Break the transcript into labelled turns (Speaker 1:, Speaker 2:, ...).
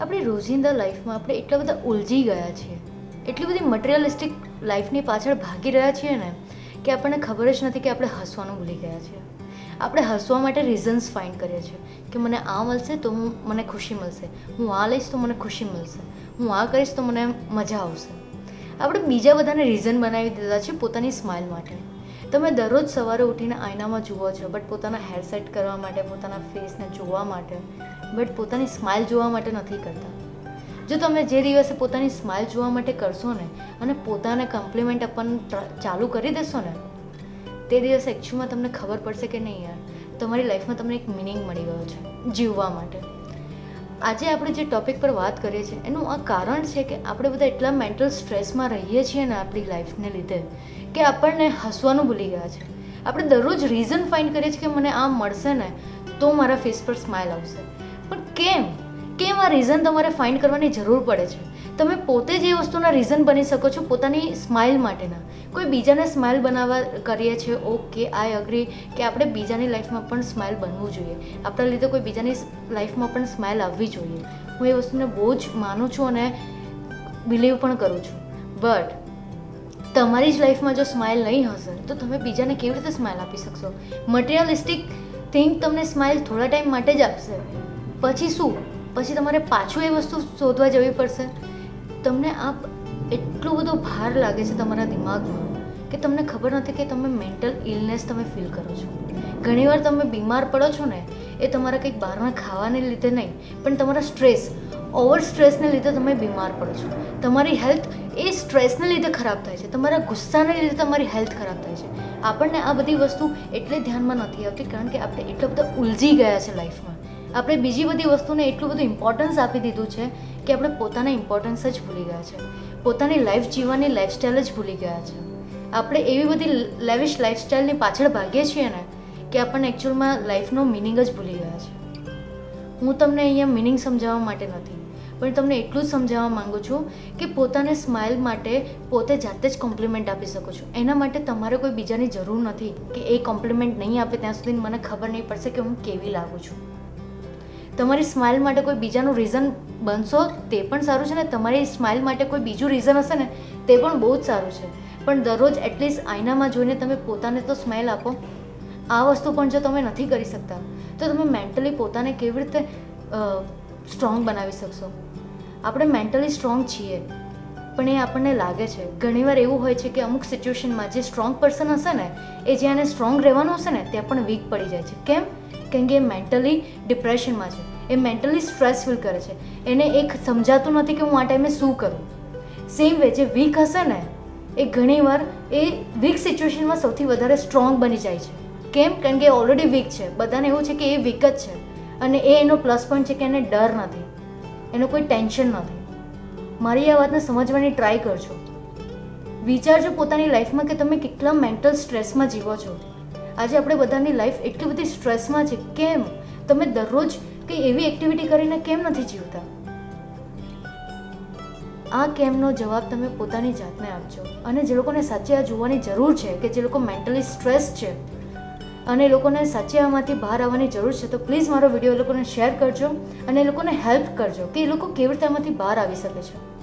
Speaker 1: આપણી રોજિંદા લાઈફમાં આપણે એટલા બધા ઉલજી ગયા છીએ. એટલી બધી મટિરિયલિસ્ટિક લાઈફની પાછળ ભાગી રહ્યા છીએ ને કે આપણને ખબર જ નથી કે આપણે હસવાનું ભૂલી ગયા છીએ. આપણે હસવા માટે રીઝન્સ ફાઇન્ડ કરીએ છીએ કે મને આ મળશે તો હું, મને ખુશી મળશે. હું આ લઈશ તો મને ખુશી મળશે. હું આ કરીશ તો મને મજા આવશે. આપણે બીજા બધાને રીઝન બનાવી દીધા છે પોતાની સ્માઇલ માટે. તમે દરરોજ સવારે ઉઠીને આઈનામાં જુઓ છો બટ પોતાના હેર સેટ કરવા માટે, પોતાના ફેસને જોવા માટે બટ પોતાની સ્માઇલ જોવા માટે નથી કરતા. જો તમે જે દિવસે પોતાની સ્માઇલ જોવા માટે કરશો ને, અને પોતાને કમ્પ્લિમેન્ટ આપવાનું ચાલુ કરી દેશો ને, તે દિવસે એકચ્યુઅલમાં તમને ખબર પડશે કે નહીં યાર, તમારી લાઈફમાં તમને એક મિનિંગ મળી ગયો છે, જીવવા માટે. આજે આપણે જે ટોપિક પર વાત કરીએ છીએ, એનું આ કારણ છે કે આપણે બધા એટલા મેન્ટલ સ્ટ્રેસમાં રહીએ છીએ ને આપણી લાઈફને લીધે, કે આપણને હસવાનું ભૂલી ગયા છે. આપણે દરરોજ રીઝન ફાઇન્ડ કરીએ છીએ કે મને આ મળશે ને, તો મારા ફેસ પર સ્માઇલ આવશે. પણ કેમ? કેમ આ રીઝન તમારે ફાઇન્ડ કરવાની જરૂર પડે છે? તમે પોતે જે વસ્તુના રીઝન બની શકો છો પોતાની સ્માઇલ માટેના. કોઈ બીજાને સ્માઇલ બનાવવા કરીએ છીએ ઓકે આઈ અગ્રી કે આપણે બીજાની લાઈફમાં પણ સ્માઇલ બનવું જોઈએ. આપણા લીધે કોઈ બીજાની લાઈફમાં પણ સ્માઇલ આવવી જોઈએ. હું એ વસ્તુને બહુ જ માનું છું અને બિલીવ પણ કરું છું. બટ તમારી જ લાઈફમાં જો સ્માઇલ નહીં હશે, તો તમે બીજાને કેવી રીતે સ્માઇલ આપી શકશો? મટિરિયલિસ્ટિક થિંગ તમને સ્માઇલ થોડા ટાઈમ માટે જ આપશે. પછી શું? પછી તમારે પાછું એ વસ્તુ શોધવા જવી પડશે. તમને આ એટલો બધો ભાર લાગે છે તમારા દિમાગમાં કે તમને ખબર નથી કે તમે મેન્ટલ ઇલનેસ તમે ફીલ કરો છો. ઘણીવાર તમે બીમાર પડો છો ને, એ તમારા કંઈક બહારના ખાવાને લીધે નહીં, પણ તમારા સ્ટ્રેસ ઓવર સ્ટ્રેસને લીધે તમે બીમાર પડો છો. તમારી હેલ્થ એ સ્ટ્રેસને લીધે ખરાબ થાય છે. તમારા ગુસ્સાને લીધે તમારી હેલ્થ ખરાબ થાય છે. આપણને આ બધી વસ્તુ એટલે ધ્યાનમાં નથી આવતી, કારણ કે આપણે એટલા બધા ઉલઝી ગયા છે લાઈફમાં આપણે બીજી બધી વસ્તુને એટલું બધું ઇમ્પોર્ટન્સ આપી દીધું છે કે આપણે પોતાના ઇમ્પોર્ટન્સ જ ભૂલી ગયા છે. પોતાની લાઈફ જીવવાની લાઈફસ્ટાઈલ જ ભૂલી ગયા છે. આપણે એવી બધી લેવિશ લાઈફસ્ટાઈલની પાછળ ભાગીએ છીએ ને કે આપણને એકચ્યુઅલમાં લાઈફનો મિનિંગ જ ભૂલી ગયા છે. હું તમને અહીંયા મિનિંગ સમજાવવા માટે નથી, પણ તમને એટલું જ સમજાવવા માંગુ છું કે પોતાને સ્માઇલ માટે પોતે જાતે જ કોમ્પ્લિમેન્ટ આપી શકો છો. એના માટે તમારે કોઈ બીજાની જરૂર નથી કે એ કોમ્પ્લિમેન્ટ નહીં આપે ત્યાં સુધી મને ખબર નહીં પડશે કે હું કેવી લાગું છું. તમારી સ્માઇલ માટે કોઈ બીજાનું રીઝન બનશો, તે પણ સારું છે ને? તમારી સ્માઇલ માટે કોઈ બીજું રીઝન હશે ને, તે પણ બહુ જ સારું છે. પણ દરરોજ એટલીસ્ટ આઈનામાં જોઈને તમે પોતાને તો સ્માઇલ આપો. આ વસ્તુ પણ જો તમે નથી કરી શકતા, તો તમે મેન્ટલી પોતાને કેવી રીતે સ્ટ્રોંગ બનાવી શકશો? આપણે મેન્ટલી સ્ટ્રોંગ છીએ, પણ એ આપણને લાગે છે. ઘણીવાર એવું હોય છે કે અમુક સિચ્યુએશનમાં જે સ્ટ્રોંગ પર્સન હશે ને, એ જ્યાં સ્ટ્રોંગ રહેવાનું હશે ને, ત્યાં પણ વીક પડી જાય છે. કેમ? કેમ કે એ મેન્ટલી ડિપ્રેશનમાં છે. એ મેન્ટલી સ્ટ્રેસ ફીલ કરે છે. એને એક સમજાતું નથી કે હું આ ટાઈમે શું કરું. સેમ વે જે વીક હશે ને, એ ઘણીવાર એ વીક સિચ્યુએશનમાં સૌથી વધારે સ્ટ્રોંગ બની જાય છે. કેમ? કારણ કે એ ઓલરેડી વીક છે. બધાને એવું છે કે એ વીક જ છે. અને એ એનો પ્લસ પોઈન્ટ છે કે એને ડર નથી. એનો કોઈ ટેન્શન નથી. મારી આ વાતને સમજવાની ટ્રાય કરજો. વિચારજો પોતાની લાઈફમાં કે તમે કેટલા મેન્ટલ સ્ટ્રેસમાં જીવો છો. આજે આપણે બધાની લાઈફ એટલી બધી સ્ટ્રેસમાં છે. કેમ? તમે દરરોજ કંઈ એવી એક્ટિવિટી કરીને કેમ નથી જીવતા? આ કેમનો જવાબ તમે પોતાની જાતને આપજો. અને જે લોકોને સાચે આ જોવાની જરૂર છે કે જે લોકો મેન્ટલી સ્ટ્રેસ છે, અને એ લોકોને સાચે આમાંથી બહાર આવવાની જરૂર છે, તો પ્લીઝ મારો વીડિયો લોકોને શેર કરજો, અને એ લોકોને હેલ્પ કરજો કે એ લોકો કેવી રીતે આમાંથી બહાર આવી શકે છે.